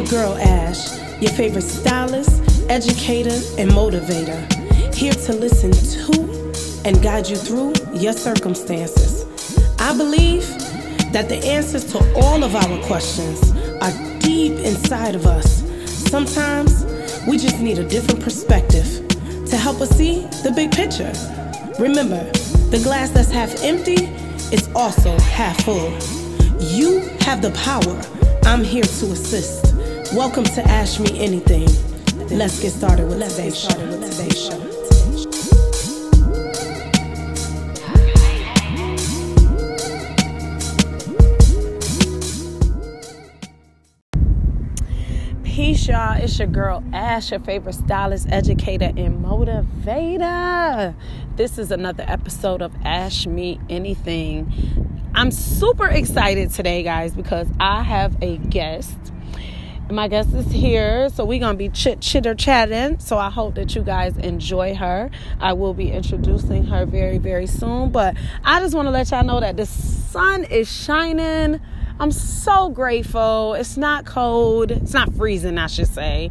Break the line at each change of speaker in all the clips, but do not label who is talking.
Your girl Ash, your favorite stylist, educator, and motivator, here to listen to and guide you through your circumstances. I believe that the answers to all of our questions are deep inside of us. Sometimes we just need a different perspective to help us see the big picture. Remember, the glass that's half empty is also half full. You have the power. I'm here to assist. Welcome to Ask Me Anything. Let's get started with today's show. Peace, y'all. It's your girl Ash, your favorite stylist, educator, and motivator. This is another episode of Ash Me Anything. I'm super excited today, guys, because I have a guest. My guest is here, so we're gonna be chit chitter chatting. So I hope that you guys enjoy her. I will be introducing her very, very soon. But I just want to let y'all know that the sun is shining. I'm so grateful. It's not cold. It's not freezing, I should say.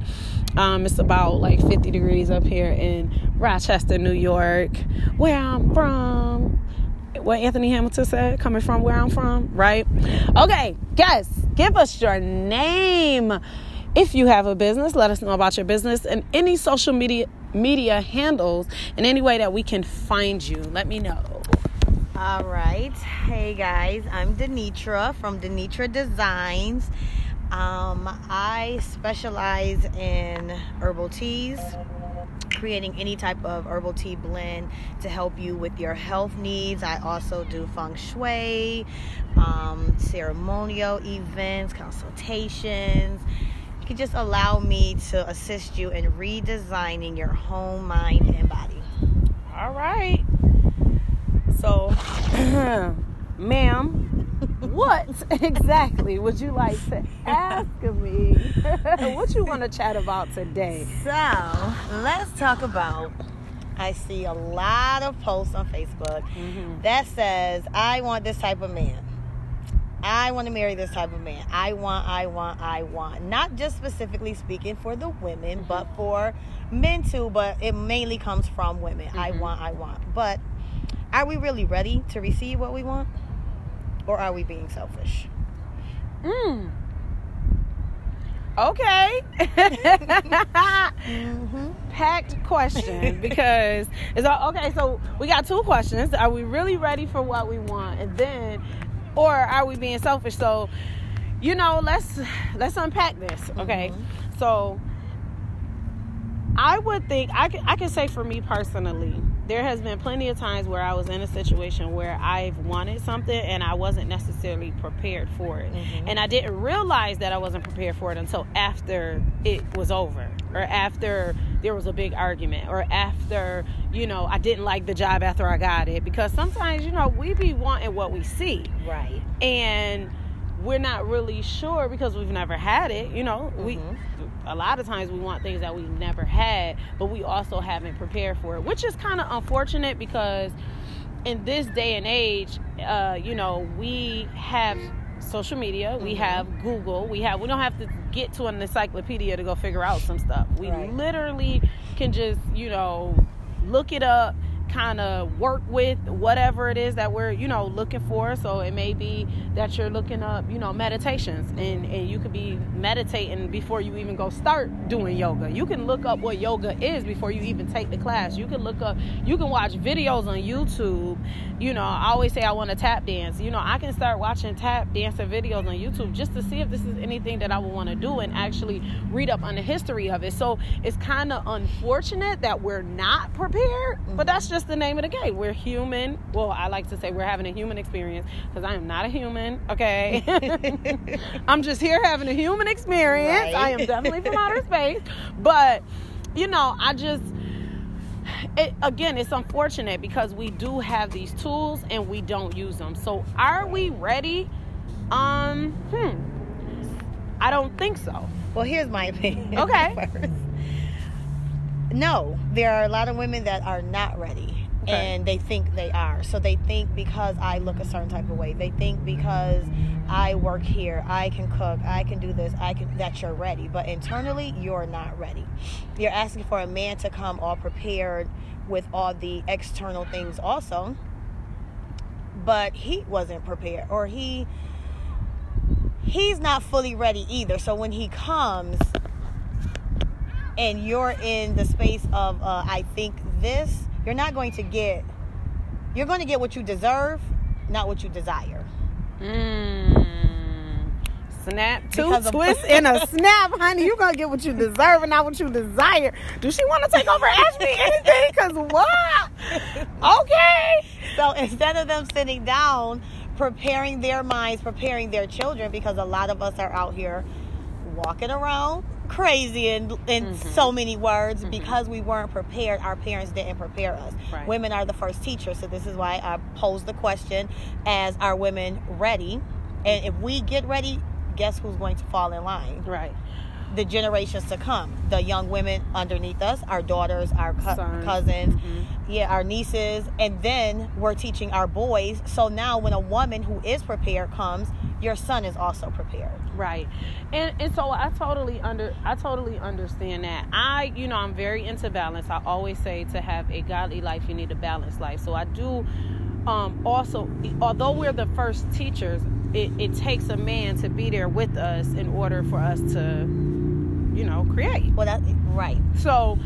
Um, it's about like 50 degrees up here in Rochester, New York, where I'm from. What Anthony Hamilton said, coming from where I'm from, right? Okay, guys, give us your name. If you have a business, let us know about your business and any social media media handles in any way that we can find you. Let me know.
All right. Hey guys, I'm Denitra from Denitra Designs. Um, I specialize in herbal teas, creating any type of herbal tea blend to help you with your health needs. I also do feng shui, um, ceremonial events, consultations. You can just allow me to assist you in redesigning your home, mind, and body.
All right. So, ma'am, what exactly would you like to ask me? what you want to chat about today?
So, let's talk about. I see a lot of posts on Facebook
Mm-hmm.
that says, I want this type of man. I want to marry this type of man. I want, I want, I want. Not just specifically speaking for the women, but for men too, but it mainly comes from women. I
Mhm.
want, I want. But are we really ready to receive what we want? Or are we being selfish?
Mm. Okay.
Mm-hmm.
Packed question because it's all, okay. So we got two questions: Are we really ready for what we want, and then, or are we being selfish? So, you know, let's let's unpack this. Okay. So I would think I can I can say for me personally, there has been plenty of times where I was in a situation where I've wanted something and I wasn't necessarily prepared for it.
Mhm.
And I didn't realize that I wasn't prepared for it until after it was over or after there was a big argument or after, you know, I didn't like the job after I got it because sometimes, you know, we be wanting what we see
Right.
and we're not really sure because we've never had it you know we
Mhm.
A lot of times we want things that we've never had but we also haven't prepared for it which is kind of unfortunate because in this day and age uh, you know we have social media we
Mhm.
have google we have we don't have to get to an encyclopedia to go figure out some stuff we
Right.
literally can just you know look it up kind of work with whatever it is that we're you know looking for. So it may be that you're looking up you know meditations and and you could be meditating before you even go start doing yoga. You can look up what yoga is before you even take the class. You can look up you can watch videos on youtube. You know i always say i want to tap dance. You know i can start watching tap dancer videos on youtube just to see if this is anything that i would want to do and actually read up on the history of it. So it's kind of unfortunate that we're not prepared but that's just the name of the game we're human well i like to say we're having a human experience because i am not a human okay i'm just here having a human experience
Right.
i am definitely from outer space but you know i just it, again, it's unfortunate because we do have these tools and we don't use them. So, are we ready? Um, hmm. I don't think so.
Well, here's my opinion.
Okay.
No, there are a lot of women that are not ready.
Okay.
And they think they are. So they think because I look a certain type of way. They think because I work here, I can cook, I can do this, I can that you're ready. But internally, you're not ready. You're asking for a man to come all prepared with all the external things also. But he wasn't prepared or he he's not fully ready either. So when he comes and you're in the space of uh, I think this, you're not going to get you're going to get what you deserve, not what you desire.
Mm. Snap, two twists in a snap, honey. You're gonna get what you deserve and not what you desire. Does she want to take over Me anything? Cause what? Okay.
So instead of them sitting down, preparing their minds, preparing their children, because a lot of us are out here walking around crazy in, in mm-hmm. so many words mm-hmm. because we weren't prepared our parents didn't prepare us right. women are the first teachers so this is why i pose the question as are women ready and if we get ready guess who's going to fall in line
right
the generations to come. The young women underneath us our daughters our co- cousins mm-hmm. yeah our nieces and then we're teaching our boys. So now when a woman who is prepared comes your son is also prepared.
Right. And, and so i totally under i totally understand that. I you know i'm very into balance. I always say to have a godly life you need a balanced life. So i do um, also although we're the first teachers it, it takes a man to be there with us in order for us to you know create
well that right
so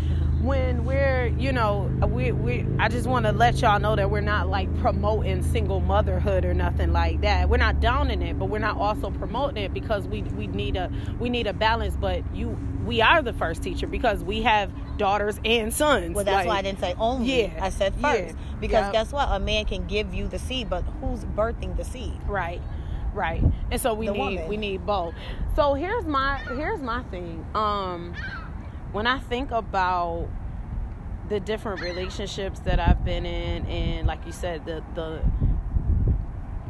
when we're you know we we I just want to let y'all know that we're not like promoting single motherhood or nothing like that. We're not downing it, but we're not also promoting it because we we need a we need a balance. But you we are the first teacher because we have daughters and sons.
Well, that's like, why I didn't say only. Yeah, I said first yeah, because yep. guess what? A man can give you the seed, but who's birthing the seed?
Right right and so we the need woman. we need both so here's my here's my thing um when I think about the different relationships that I've been in, and like you said, the the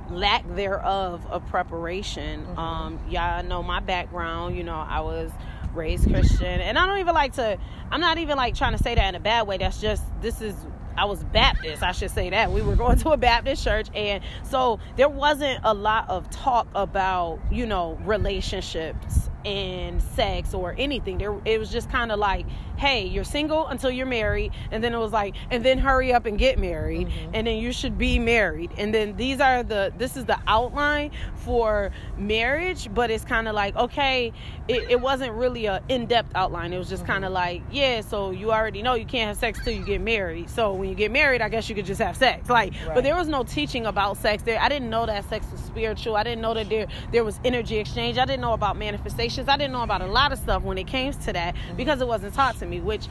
lack thereof of preparation. Mm-hmm. Um, y'all know my background. You know, I was raised Christian, and I don't even like to. I'm not even like trying to say that in a bad way. That's just this is I was Baptist, I should say that. We were going to a Baptist church and so there wasn't a lot of talk about, you know, relationships and sex or anything. There it was just kind of like, hey, you're single until you're married, and then it was like, and then hurry up and get married, mm-hmm. and then you should be married. And then these are the this is the outline for marriage, but it's kind of like, okay, it, it, wasn't really a in-depth outline. It was just mm-hmm. kind of like, yeah, so you already know you can't have sex till you get married. So when you get married, I guess you could just have sex. Like, right. but there was no teaching about sex there. I didn't know that sex was spiritual. I didn't know that there there was energy exchange. I didn't know about manifestation I didn't know about a lot of stuff when it came to that mm-hmm. because it wasn't taught to me, which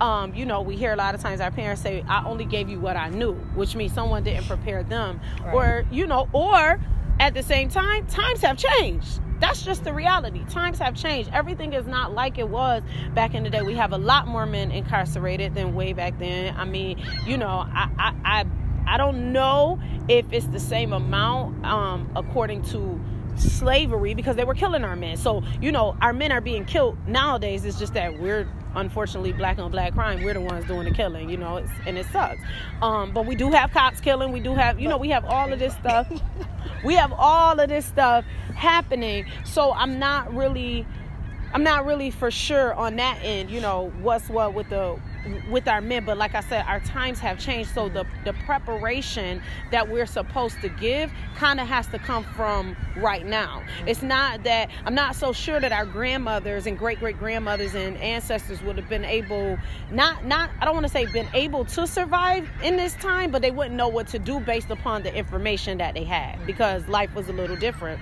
um, you know, we hear a lot of times our parents say, I only gave you what I knew, which means someone didn't prepare them. Right. Or, you know, or at the same time, times have changed. That's just the reality. Times have changed. Everything is not like it was back in the day. We have a lot more men incarcerated than way back then. I mean, you know, I I I, I don't know if it's the same amount um, according to slavery because they were killing our men. So, you know, our men are being killed nowadays. It's just that we're unfortunately black on black crime. We're the ones doing the killing, you know, and it sucks. Um, but we do have cops killing. We do have, you know, we have all of this stuff. we have all of this stuff happening. So I'm not really I'm not really for sure on that end, you know, what's what with the with our men but like i said our times have changed. So the mm-hmm. the preparation that we're supposed to give kind of has to come from right now. Mm-hmm. It's not that i'm not so sure that our grandmothers and great great grandmothers and ancestors would have been able not not i don't want to say been able to survive in this time but they wouldn't know what to do based upon the information that they had mm-hmm. because life was a little different.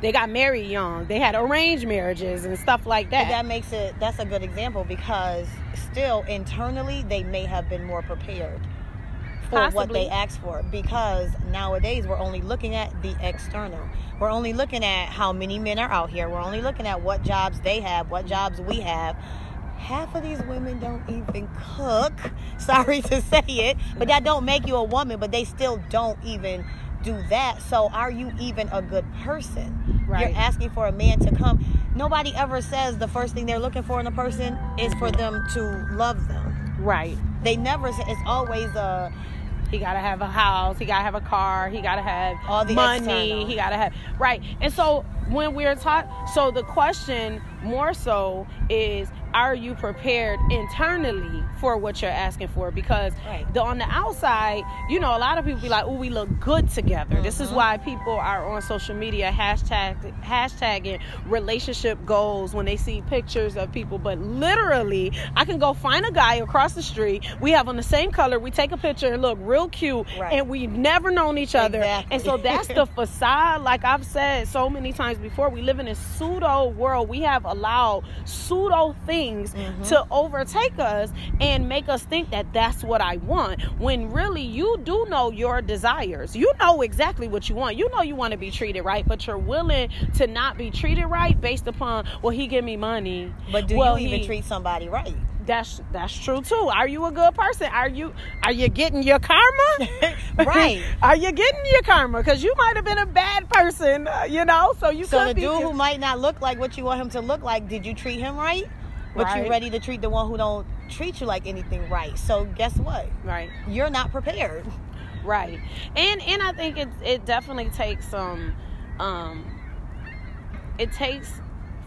They got married young. They had arranged marriages and stuff like that.
But that makes it that's a good example because still internally they may have been more prepared for Possibly. what they asked for because nowadays we're only looking at the external. We're only looking at how many men are out here. We're only looking at what jobs they have, what jobs we have. Half of these women don't even cook. Sorry to say it, but that don't make you a woman, but they still don't even do that. So are you even a good person? Right. You're asking for a man to come. Nobody ever says the first thing they're looking for in a person is for them to love them.
Right.
They never say it's always a
He got to have a house. He got to have a car. He got to have
All the
money.
external.
He got to have right. And so when we're taught, so the question more so is, are you prepared internally for what you're asking for? Because
Right.
the, on the outside, you know, a lot of people be like, "Oh, we look good together." This is
Mhm.
why people are on social media hashtag hashtagging relationship goals when they see pictures of people. But literally, I can go find a guy across the street. We have on the same color. We take a picture and look real cute,
Right.
and we've never known each other.
Exactly.
And so that's the facade. Like I've said so many times before, we live in a pseudo world. We have allowed pseudo things
Mhm.
to overtake us and make us think that that's what I want. When really you do know your desires. You know exactly what you want. You know you want to be treated right, but you're willing to not be treated right based upon well he give me money.
But do
Well,
you even
he-
treat somebody right?
That's that's true too. Are you a good person? Are you are you getting your karma?
Right.
are you getting your karma? Because you might have been a bad person, uh, you know. So you
So the dude who might not look like what you want him to look like, did you treat him right? But
Right.
you ready to treat the one who don't treat you like anything right. So guess what?
right.
You're not prepared.
right and and i think it it definitely takes some um it takes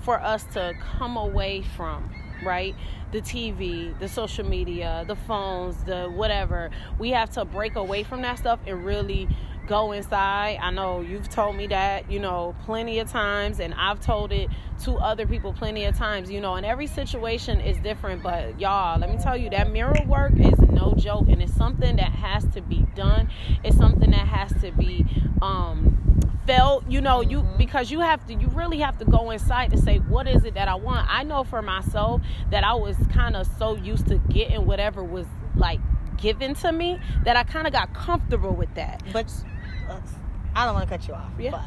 for us to come away from right the tv the social media the phones the whatever we have to break away from that stuff and really go inside. I know you've told me that you know plenty of times and i've told it to other people plenty of times you know and every situation is different but y'all let me tell you that mirror work is no joke and it's something that has to be done. It's something that has to be um felt you know you
Mhm.
because you have to you really have to go inside to say what is it that i want? I know for myself that i was kind of so used to getting whatever was like given to me that i kind of got comfortable with that.
But I don't want to cut you off.
Yeah.
But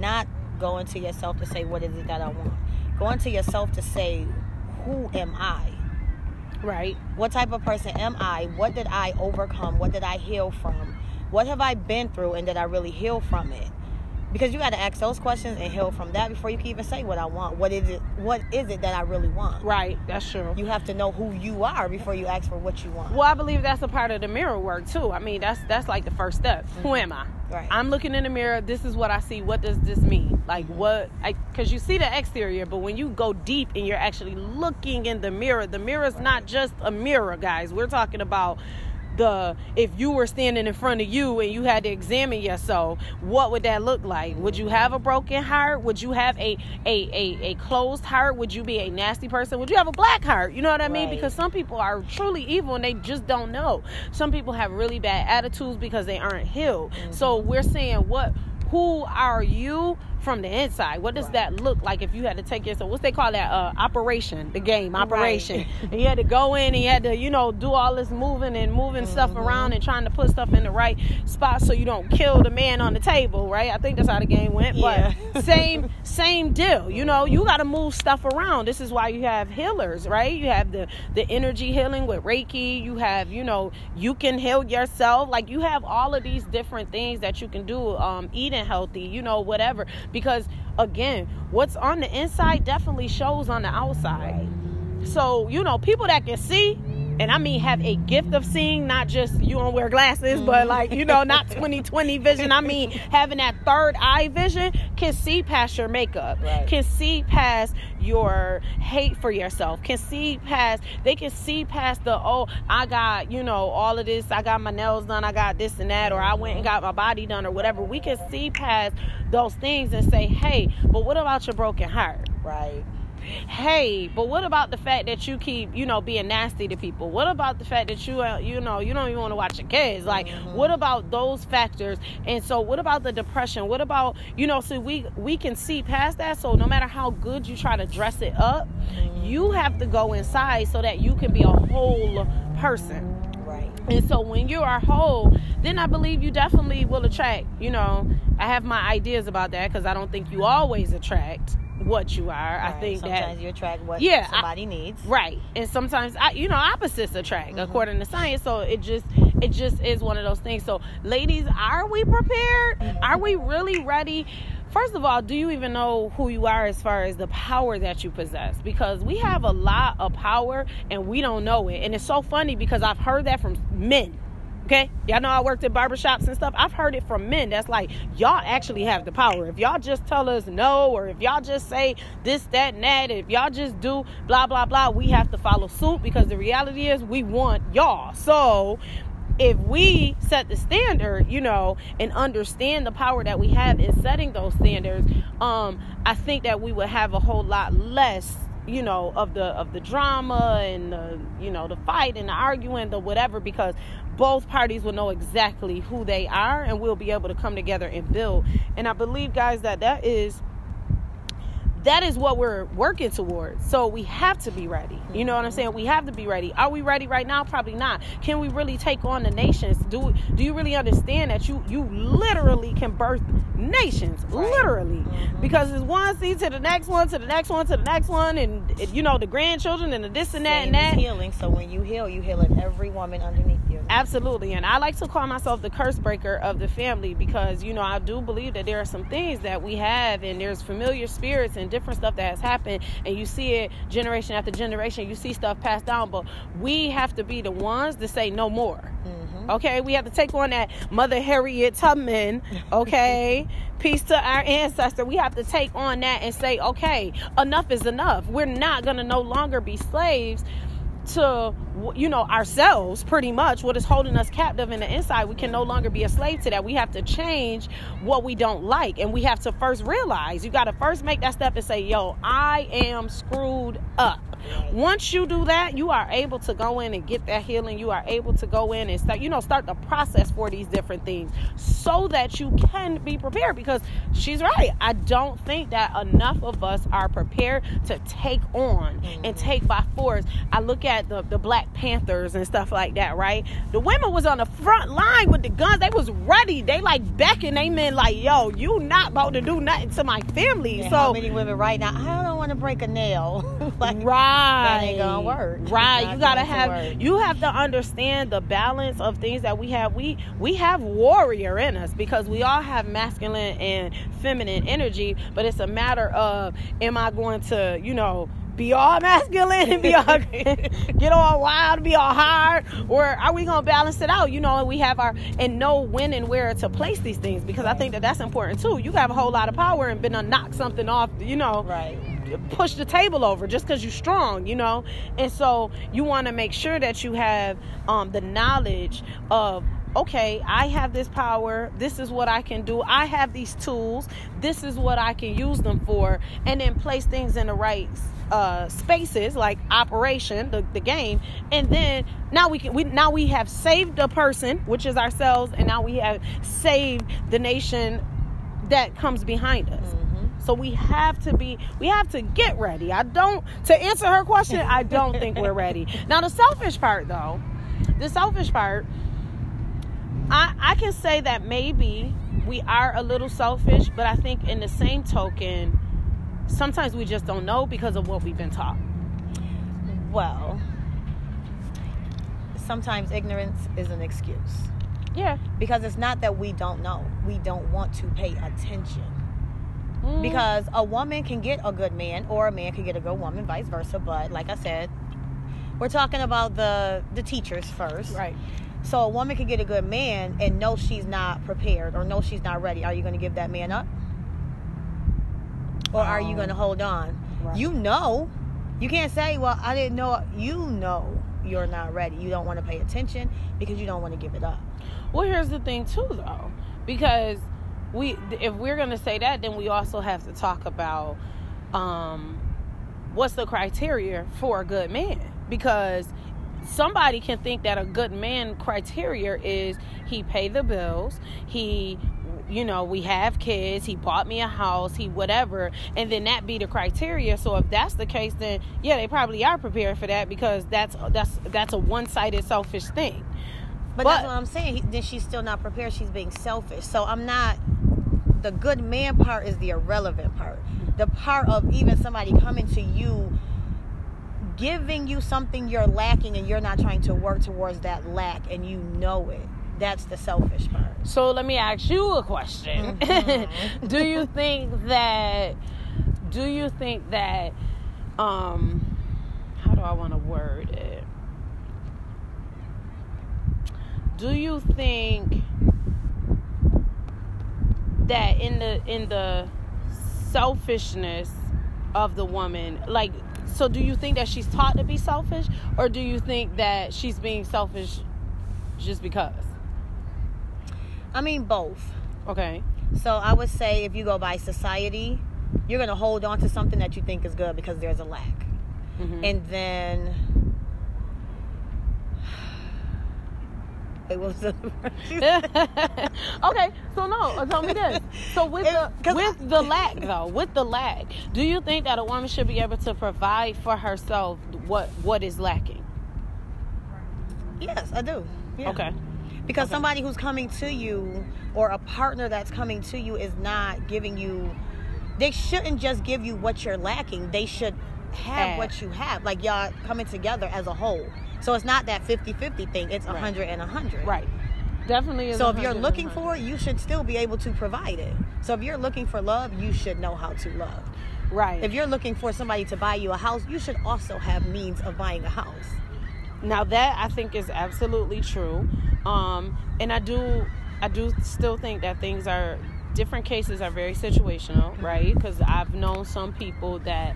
not going to yourself to say what is it that I want. Going to yourself to say who am I?
right
What type of person am I? What did I overcome? What did I heal from? What have I been through and did I really heal from it? Because you got to ask those questions and heal from that before you can even say what I want. What is it? What is it that I really want?
right that's true
You have to know who you are before you ask for what you want.
well i believe that's a part of the mirror work too i mean that's that's like the first step mm-hmm. who am i
Right.
i'm looking in the mirror this is what i see what does this mean like mm-hmm. what i because you see the exterior but when you go deep and you're actually looking in the mirror the mirror is not just a mirror guys we're talking about the if you were standing in front of you and you had to examine yourself what would that look like? Would you have a broken heart? Would you have a a a, a closed heart? Would you be a nasty person? Would you have a black heart? You know what i mean?
Right.
because some people are truly evil and they just don't know. Some people have really bad attitudes because they aren't healed. So mm-hmm. we're saying what who are you from the inside. What does
Right.
that look like if you had to take yourself what's they call that uh, operation the game
Right.
operation? And you had to go in and you had to you know do all this moving and moving stuff
Mhm.
around and trying to put stuff in the right spot so you don't kill the man on the table right? I think that's how the game went
Yeah.
but same same deal you know? You got to move stuff around. This is why you have healers right? You have the the energy healing with reiki. You have you know you can heal yourself. Like you have all of these different things that you can do um eating healthy you know whatever because again what's on the inside definitely shows on the outside. So you know people that can see and I mean have a gift of seeing, not just you don't wear glasses, but mm-hmm. like you know, not 2020 vision. I mean having that third eye vision can see past your makeup,
Right.
can see past your hate for yourself, can see past they can see past the oh I got you know all of this, I got my nails done, I got this and that, or I went and got my body done or whatever. We can see past those things and say, hey, but what about your broken heart?
Right.
Hey but what about the fact that you keep you know being nasty to people what about the fact that you uh, you know you don't even want to watch your kids like
Mhm.
what about those factors and so what about the depression what about you know so we we can see past that so no matter how good you try to dress it up
Mhm.
you have to go inside so that you can be a whole person
Right.
and so when you are whole, then I believe you definitely will attract. You know, I have my ideas about that because I don't think you always attract what you are. I
Right.
think
sometimes
that
you attract what
Yeah, I-
somebody needs.
right, and sometimes I, you know, opposites attract
Mhm.
according to science. So it just, it just is one of those things. So, ladies, are we prepared? Are we really ready? First of all, do you even know who you are as far as the power that you possess? Because we have a lot of power and we don't know it. And it's so funny because I've heard that from men. Okay, y'all know I worked at barbershops and stuff. I've heard it from men that's like, y'all actually have the power. If y'all just tell us no, or if y'all just say this, that, and that, if y'all just do blah, blah, blah, we have to follow suit because the reality is we want y'all. So if we set the standard, you know, and understand the power that we have in setting those standards, um, I think that we would have a whole lot less you know of the of the drama and the you know the fight and the arguing the whatever because both parties will know exactly who they are and we'll be able to come together and build. And i believe guys that that is that is what we're working towards. So we have to be ready. You know what I'm saying? We have to be ready. Are we ready right now? Probably not. Can we really take on the nations? Do do you really understand that you you literally can birth nations, right. literally? Mm-hmm. Because it's one seed to the next one, to the next one, to the next one, and you know the grandchildren and the this and that Same and that.
Healing. So when you heal, you heal every woman underneath you.
Absolutely, and I like to call myself the curse breaker of the family because you know I do believe that there are some things that we have, and there's familiar spirits and different stuff that has happened and you see it generation after generation you see stuff passed down but we have to be the ones to say no more. Mm-hmm. okay we have to take on that mother harriet tubman okay? Peace to our ancestor. We have to take on that and say okay enough is enough. We're not to no longer be slaves to you know ourselves pretty much what is holding us captive in the inside we can no longer be a slave to that we have to change what we don't like and we have to first realize you got to first make that step and say yo i am screwed up once you do that, you are able to go in and get that healing. You are able to go in and start, you know, start the process for these different things so that you can be prepared. Because she's right. I don't think that enough of us are prepared to take on mm-hmm. and take by force. I look at the, the Black Panthers and stuff like that, right? The women was on the front line with the guns. They was ready. They like becking they men like, yo, you not about to do nothing to my family.
And
so
how many women right now, I don't want to break a nail. like
right
that ain't gonna work.
Right. You gotta have you have to understand the balance of things that we have. We we have warrior in us because we all have masculine and feminine energy, but it's a matter of am I going to, you know, be all masculine and be all get all wild, be all hard, or are we gonna balance it out? You know, we have our and know when and where to place these things because I think that that's important too. You have a whole lot of power and been to knock something off, you know,
right
push the table over just because you're strong, you know? And so you want to make sure that you have um, the knowledge of okay, I have this power. This is what I can do. I have these tools. This is what I can use them for. And then place things in the right uh, spaces, like operation, the, the game. And then now we can we now we have saved a person, which is ourselves, and now we have saved the nation that comes behind us. Mm-hmm. So we have to be, we have to get ready. I don't, to answer her question, I don't think we're ready. Now, the selfish part, though, the selfish part, I, I can say that maybe we are a little selfish, but I think in the same token, sometimes we just don't know because of what we've been taught.
Well, sometimes ignorance is an excuse.
Yeah.
Because it's not that we don't know, we don't want to pay attention. Mm. Because a woman can get a good man or a man can get a good woman, vice versa. But like I said, we're talking about the the teachers first.
Right.
So a woman can get a good man and know she's not prepared or know she's not ready. Are you going to give that man up? Or um, are you going to hold on? Right. You know. You can't say, "Well, I didn't know." You know you're not ready. You don't want to pay attention because you don't want to give it up.
Well, here's the thing too though. Because we if we're going to say that then we also have to talk about um what's the criteria for a good man because somebody can think that a good man criteria is he pay the bills he you know we have kids he bought me a house he whatever and then that be the criteria. So if that's the case then yeah they probably are prepared for that because that's that's that's a one-sided selfish thing.
But, but that's what i'm saying. Then she's still not prepared. She's being selfish. So i'm not the good man part is the irrelevant part. The part of even somebody coming to you giving you something you're lacking and you're not trying to work towards that lack and you know it. That's the selfish part.
So let me ask you a question. Mm-hmm. do you think that do you think that um how do I want to word it? do you think that in the in the selfishness of the woman like so do you think that she's taught to be selfish or do you think that she's being selfish just because
I mean both.
okay
So I would say if you go by society, you're gonna hold on to something that you think is good because there's a lack.
Mhm.
And then it was the
okay, so no, tell me this. So with
It-
the with
I-
the lack though, with the lack, do you think that a woman should be able to provide for herself what what is lacking?
Yes, I do. Yeah.
Okay.
Because
Okay.
somebody who's coming to you or a partner that's coming to you is not giving you they shouldn't just give you what you're lacking. They should have
Add.
what you have. Like y'all coming together as a whole. So it's not that 50-50 thing. It's a
Right.
100 and a 100.
Right. Definitely is
So if you're looking for it, you should still be able to provide it. So if you're looking for love, you should know how to love.
right.
If you're looking for somebody to buy you a house, you should also have means of buying a house.
Now that I think is absolutely true, um, and I do, I do still think that things are different. Cases are very situational, right? Because I've known some people that,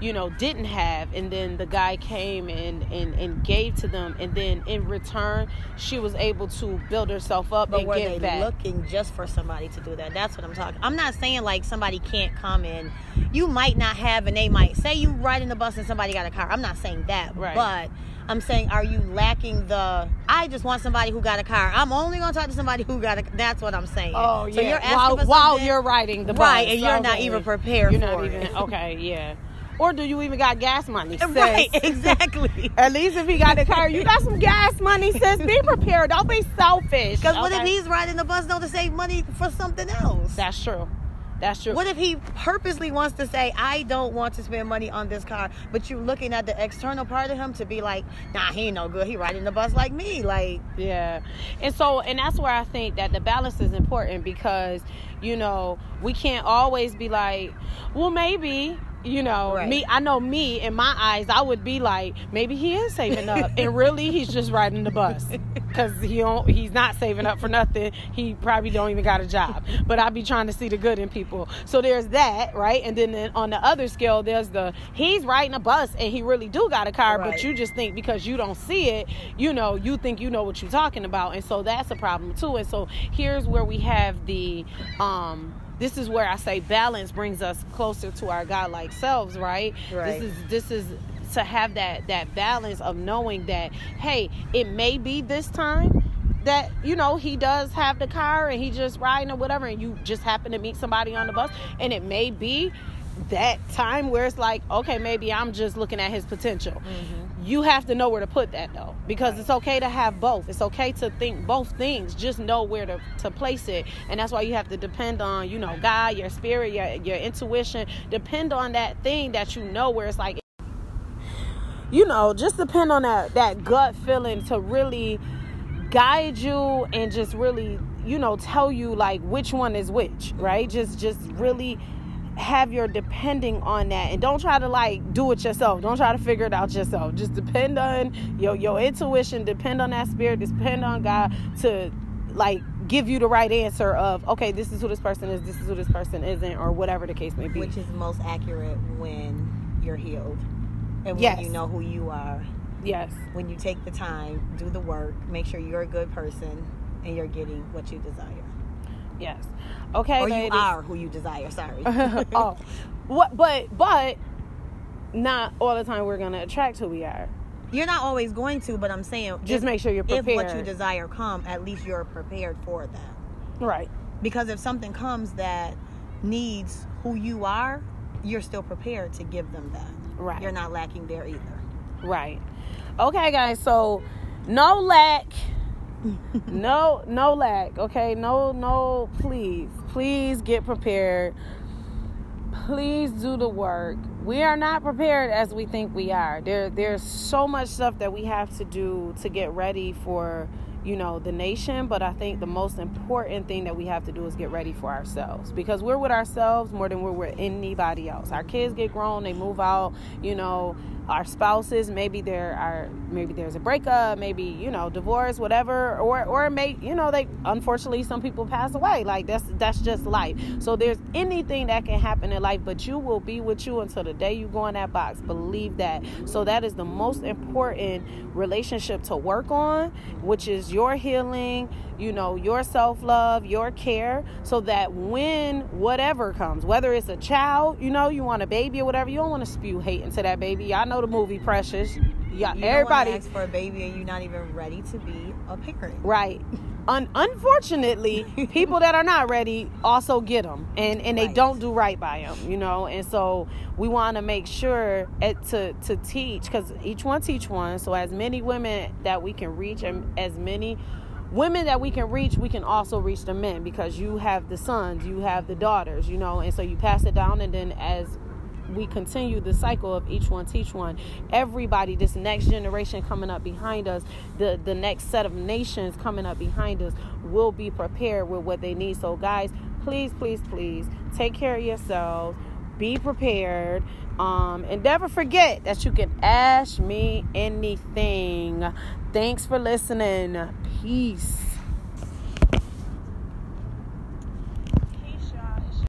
you know, didn't have, and then the guy came and and and gave to them, and then in return, she was able to build herself up
But
and
were they
back.
looking just for somebody to do that? That's what I'm talking. I'm not saying like somebody can't come in. You might not have, and they might say you riding the bus and somebody got a car. I'm not saying that,
Right.
but I'm saying, are you lacking the? I just want somebody who got a car. I'm only gonna talk to somebody who got a. That's what I'm saying.
Oh yeah.
So you're asking
while, while you're riding the bus,
Right, and you're not
Okay.
even prepared
You're
for
not
it.
even okay. Yeah. Or do you even got gas money? sis?
Right, exactly.
At least if he got a car, you got some gas money, sis. Be prepared. Don't be selfish.
Because what if he's riding the bus though to save money for something else?
That's true. That's true.
What if he purposely wants to say, I don't want to spend money on this car, but you looking at the external part of him to be like, nah, he ain't no good. He riding the bus like me. Like,
Yeah. And so, and that's where I think that the balance is important because, you know, we can't always be like, well, maybe, you know,
Right.
me, I know me in my eyes, I would be like, maybe he is saving up. and really, he's just riding the bus because he don't, he's not saving up for nothing. He probably don't even got a job. But I be trying to see the good in people. So there's that, right? And then on the other scale, there's the, he's riding a bus and he really do got a car, but you just think because you don't see it, you know, you think you know what you're talking about, and so that's a problem too. And so here's where we have the, um, this is where I say balance brings us closer to our godlike selves, right?
Right.
This is this is to have that that balance of knowing that hey, it may be this time that you know he does have the car and he just riding or whatever and you just happen to meet somebody on the bus and it may be that time where it's like okay maybe i'm just looking at his potential. Mm-hmm. You have to know where to put that though because it's okay to have both. It's okay to think both things. Just know where to, to place it and that's why you have to depend on you know god your spirit your, your intuition. Depend on that thing that you know where it's like you know just depend on that that gut feeling to really guide you and just really you know tell you like which one is which right? Just just really have your depending on that and don't try to like do it yourself. Don't try to figure it out yourself. Just depend on your your intuition. Depend on that spirit. Depend on god to like give you the right answer of okay this is who this person is this is who this person isn't or whatever the case may be.
Which is most accurate when you're healed and when
Yes.
you know who you are.
yes
When you take the time, do the work, make sure you're a good person and you're getting what you desire.
yes okay
or you are who you desire, sorry.
oh, what? But but not all the time we're gonna attract who we are.
You're not always going to, but I'm saying
Just
if,
make sure you're
if what you desire come, at least you're prepared for that.
right.
Because if something comes that needs who you are, you're still prepared to give them that.
Right.
You're not lacking there either.
Right. Okay, guys. So no lack. no no lack. Okay. No no. Please please get prepared. Please do the work. We are not prepared as we think we are. There there's so much stuff that we have to do to get ready for you know the nation but i think the most important thing that we have to do is get ready for ourselves because we're with ourselves more than we're with anybody else. Our kids get grown they move out you know our spouses maybe there are maybe there's a breakup maybe you know divorce whatever or or may you know they unfortunately some people pass away. Like that's that's just life. So there's anything that can happen in life but you will be with you until the day you go in that box. Believe that. So that is the most important relationship to work on which is your healing you know your self-love your care so that when whatever comes whether it's a child you know you want a baby or whatever you don't want to spew hate into that baby. I know the movie precious. Yeah
You
everybody
ask for a baby and you're not even ready to be a parent.
right. Un- unfortunately people that are not ready also get them and and they
Right.
don't do right by them you know? And so we want to make sure it, to to teach because each one teach one. So as many women that we can reach and as many women that we can reach we can also reach the men because you have the sons you have the daughters you know and so you pass it down and then as we continue the cycle of each one teach one everybody this next generation coming up behind us the the next set of nations coming up behind us will be prepared with what they need. So guys please please please take care of yourselves. Be prepared. Um, and never forget that you can ask me anything thanks for listening. Peace